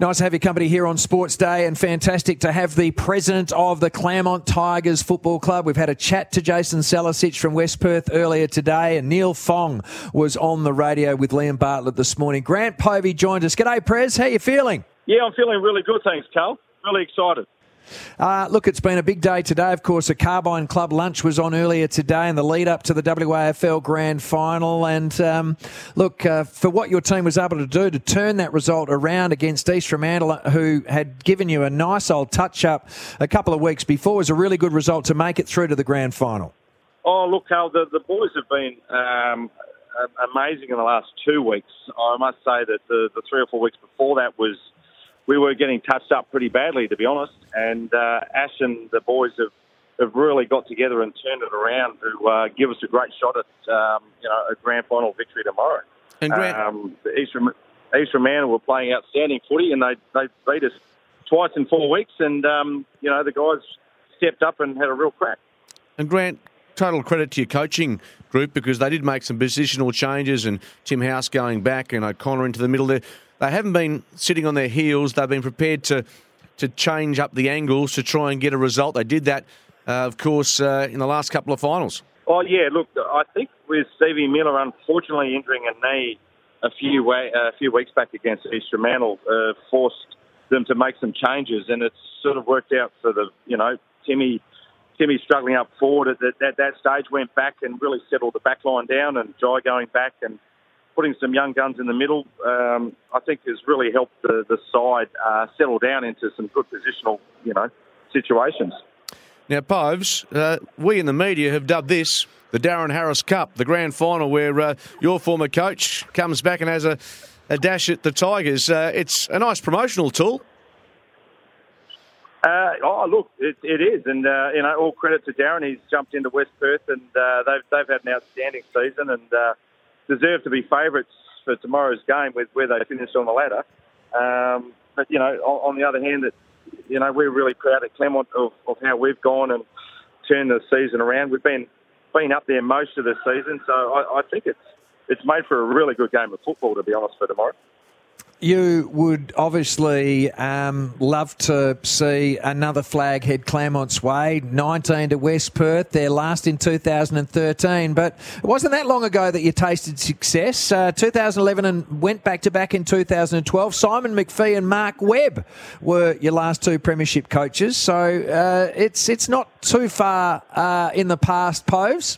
Nice to have your company here on Sports Day and fantastic to have the president of the Claremont Tigers Football Club. We've had a chat to Jason Salicic from West Perth earlier today and Neil Fong was on the radio with Liam Bartlett this morning. Grant Povey joined us. G'day, Prez. How you feeling? Yeah, I'm feeling really good, thanks, Carl. Really excited. Uh, look, it's been a big day today. Of course, a Carbine Club lunch was on earlier today in the lead up to the WAFL Grand Final. And um, look, uh, for what your team was able to do to turn that result around against East Fremantle, who had given you a nice old touch up a couple of weeks before, was a really good result to make it through to the Grand Final. Oh, look, Carl, the, the boys have been um, amazing in the last two weeks. I must say that the, the three or four weeks before that was we were getting touched up pretty badly, to be honest. And uh, Ash and the boys have, have really got together and turned it around to uh, give us a great shot at um, you know a grand final victory tomorrow. And Grant, um, the Eastern Eastern Man were playing outstanding footy, and they they beat us twice in four weeks. And um, you know the guys stepped up and had a real crack. And Grant, total credit to your coaching group because they did make some positional changes, and Tim House going back and O'Connor into the middle there they haven't been sitting on their heels. They've been prepared to to change up the angles to try and get a result. They did that, uh, of course, uh, in the last couple of finals. Oh yeah, look, I think with Stevie Miller unfortunately injuring a knee a few way, a few weeks back against East Fremantle, uh, forced them to make some changes, and it's sort of worked out for the you know Timmy. Timmy struggling up forward at that, that, that stage went back and really settled the back line down, and Jai going back and putting some young guns in the middle, um, I think has really helped the, the side uh, settle down into some good positional, you know, situations. Now, Poves, uh, we in the media have dubbed this the Darren Harris Cup, the grand final, where uh, your former coach comes back and has a, a dash at the Tigers. Uh, it's a nice promotional tool. Uh, oh, look, it, it is, and uh, you know, all credit to Darren. He's jumped into West Perth, and uh, they've they've had an outstanding season, and uh, deserve to be favourites for tomorrow's game with where they finished on the ladder. Um, but you know, on, on, the other hand, that you know we're really proud at Claremont of, of how we've gone and turned the season around. We've been been up there most of the season, so I, I think it's it's made for a really good game of football, to be honest, for tomorrow. You would obviously um, love to see another flag head Claremont's way. 19 to West Perth, their last in 2013. But it wasn't that long ago that you tasted success. Uh, 2011 and went back to back in 2012. Simon McPhee and Mark Webb were your last two premiership coaches. So uh, it's it's not too far uh, in the past, Poves.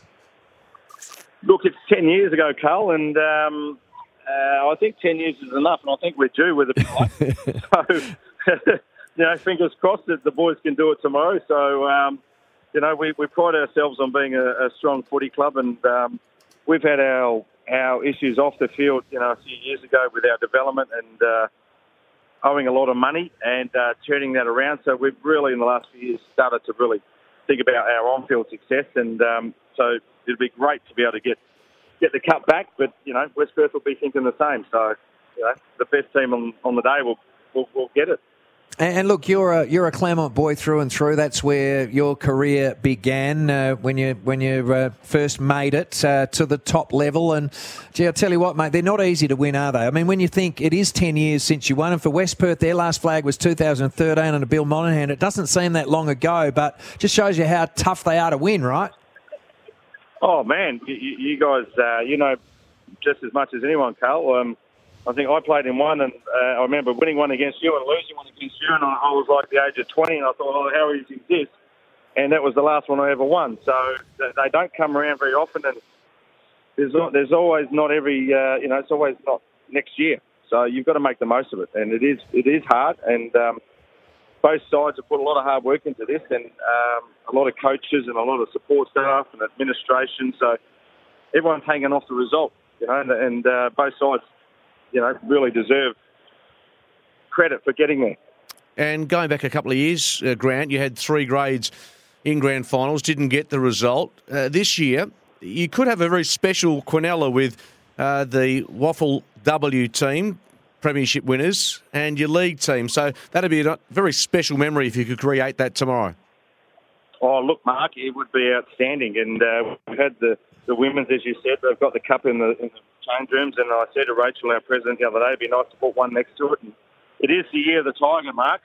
Look, it's 10 years ago, Carl, and. Um uh, I think 10 years is enough, and I think we're due with it. so, you know, fingers crossed that the boys can do it tomorrow. So, um, you know, we, we pride ourselves on being a, a strong footy club, and um, we've had our our issues off the field, you know, a few years ago with our development and uh, owing a lot of money and uh, turning that around. So we've really, in the last few years, started to really think about our on-field success, and um, so it'd be great to be able to get get the cup back. But you know, West Perth will be thinking the same. So you know, the best team on, on the day will, will will get it. And look, you're a you're a Claremont boy through and through. That's where your career began uh, when you when you uh, first made it uh, to the top level. And gee, I tell you what, mate, they're not easy to win, are they? I mean, when you think it is ten years since you won, and for West Perth, their last flag was 2013 under Bill Monahan. It doesn't seem that long ago, but just shows you how tough they are to win, right? Oh man, you, you guys, uh, you know just as much as anyone, Carl. Um, I think I played in one, and uh, I remember winning one against you and losing one against you, and I, was like the age of 20, and I thought, oh, how easy is this? And that was the last one I ever won. So they don't come around very often, and there's not, there's always not every, uh, you know, it's always not next year. So you've got to make the most of it, and it is it is hard. And um, both sides have put a lot of hard work into this, and um, a lot of coaches and a lot of support staff and administration. So everyone's hanging off the result, you know, and, and uh, both sides, you know, really deserve credit for getting there. And going back a couple of years, uh, Grant, you had three grades in grand finals, didn't get the result. Uh, this year, you could have a very special Quinella with uh, the Waffle W team, premiership winners, and your league team. So that'd be a very special memory if you could create that tomorrow. Oh, look, Mark, it would be outstanding. And uh, we've had the, the women's, as you said, they've got the cup in the, in the change rooms. And I said to Rachel, our president, the other day, it'd be nice to put one next to it. And it is the year of the Tiger, Mark.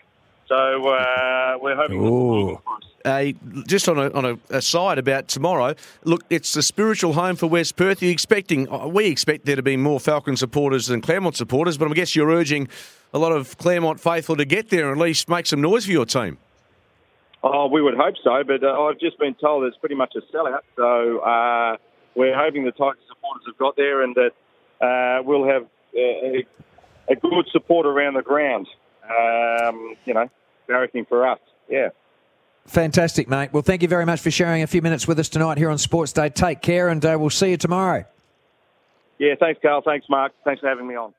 So uh, we're hoping. Ooh. Uh, just on a, on a aside about tomorrow, look, it's the spiritual home for West Perth. Are you expecting? Uh, we expect there to be more Falcon supporters than Claremont supporters, but I guess you're urging a lot of Claremont faithful to get there and at least make some noise for your team. Oh, we would hope so, but uh, I've just been told it's pretty much a sellout. So uh, we're hoping the Tigers supporters have got there and that uh, we'll have a, a good support around the ground um, you know, barracking for us. Yeah. Fantastic, mate. Well, thank you very much for sharing a few minutes with us tonight here on Sports Day. Take care, and uh, we'll see you tomorrow. Yeah, thanks, Carl. Thanks, Mark. Thanks for having me on.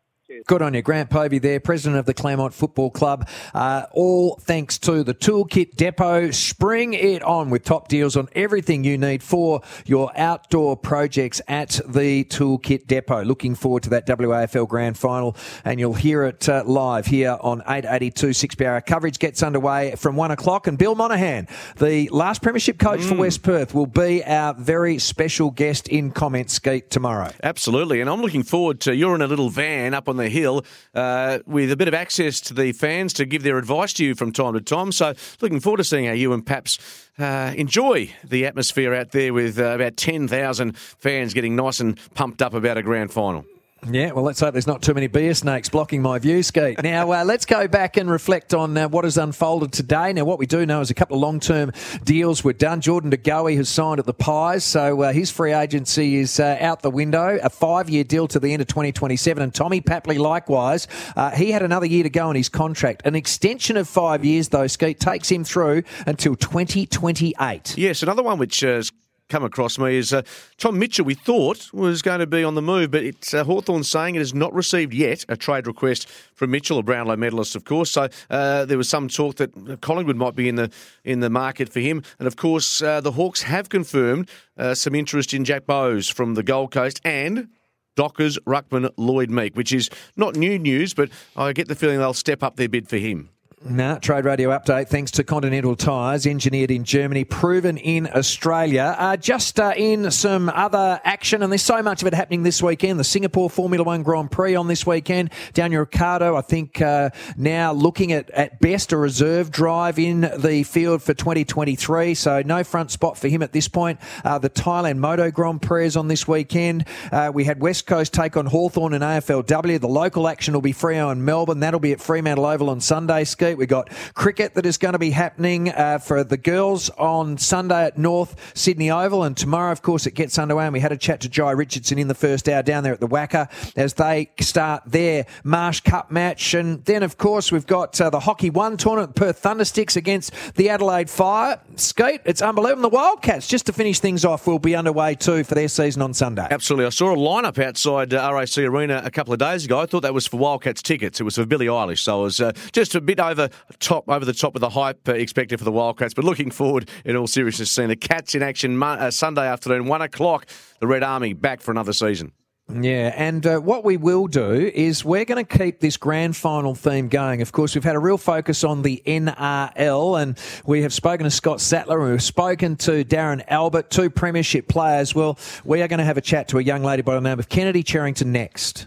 Good on you. Grant Povey there, president of the Claremont Football Club. Uh, all thanks to the Toolkit Depot. Spring it on with top deals on everything you need for your outdoor projects at the Toolkit Depot. Looking forward to that WAFL Grand Final, and you'll hear it uh, live here on 882 6PR. Coverage gets underway from 1 o'clock, and Bill Monahan, the last Premiership coach mm. for West Perth, will be our very special guest in Comment Skeet tomorrow. Absolutely, and I'm looking forward to you're in a little van up on the hill uh, with a bit of access to the fans to give their advice to you from time to time. So, looking forward to seeing how you and Paps uh, enjoy the atmosphere out there with uh, about 10,000 fans getting nice and pumped up about a grand final. Yeah, well, let's hope there's not too many beer snakes blocking my view, Skeet. Now, uh, let's go back and reflect on uh, what has unfolded today. Now, what we do know is a couple of long term deals were done. Jordan De Goey has signed at the Pies, so uh, his free agency is uh, out the window. A five year deal to the end of 2027. And Tommy Papley, likewise, uh, he had another year to go in his contract. An extension of five years, though, Skeet, takes him through until 2028. Yes, another one which has come across me is uh, Tom Mitchell, we thought was going to be on the move, but it's uh, Hawthorn saying it has not received yet a trade request from Mitchell, a Brownlow medalist, of course. So uh, there was some talk that Collingwood might be in the in the market for him. And of course, uh, the Hawks have confirmed uh, some interest in Jack Bowes from the Gold Coast and Dockers, Ruckman, Lloyd Meek, which is not new news, but I get the feeling they'll step up their bid for him. Nah, trade radio update thanks to Continental Tires, engineered in Germany, proven in Australia. Uh, just uh, in some other action, and there's so much of it happening this weekend. The Singapore Formula One Grand Prix on this weekend. Daniel Ricciardo, I think, uh, now looking at at best a reserve drive in the field for 2023. So no front spot for him at this point. Uh, the Thailand Moto Grand Prix is on this weekend. Uh, we had West Coast take on Hawthorn and AFLW. The local action will be Freo and Melbourne. That'll be at Fremantle Oval on Sunday. Ski We've got cricket that is going to be happening uh, for the girls on Sunday at North Sydney Oval. And tomorrow, of course, it gets underway. And we had a chat to Jhye Richardson in the first hour down there at the WACA as they start their Marsh Cup match. And then, of course, we've got uh, the Hockey One tournament, Perth Thundersticks against the Adelaide Fire. Skate, it's unbelievable. The Wildcats, just to finish things off, will be underway too for their season on Sunday. Absolutely. I saw a lineup outside uh, RAC Arena a couple of days ago. I thought that was for Wildcats tickets. It was for Billie Eilish. So it was uh, just a bit over over top over the top of the hype uh, expected for the Wildcats. But looking forward, in all seriousness, seeing the Cats in action uh, Sunday afternoon, one o'clock. The Red Army back for another season. Yeah, and uh, what we will do is we're going to keep this grand final theme going. Of course, we've had a real focus on the NRL, and we have spoken to Scott Sattler, and we've spoken to Darren Albert, two premiership players. Well, we are going to have a chat to a young lady by the name of Kennedy Cherrington next.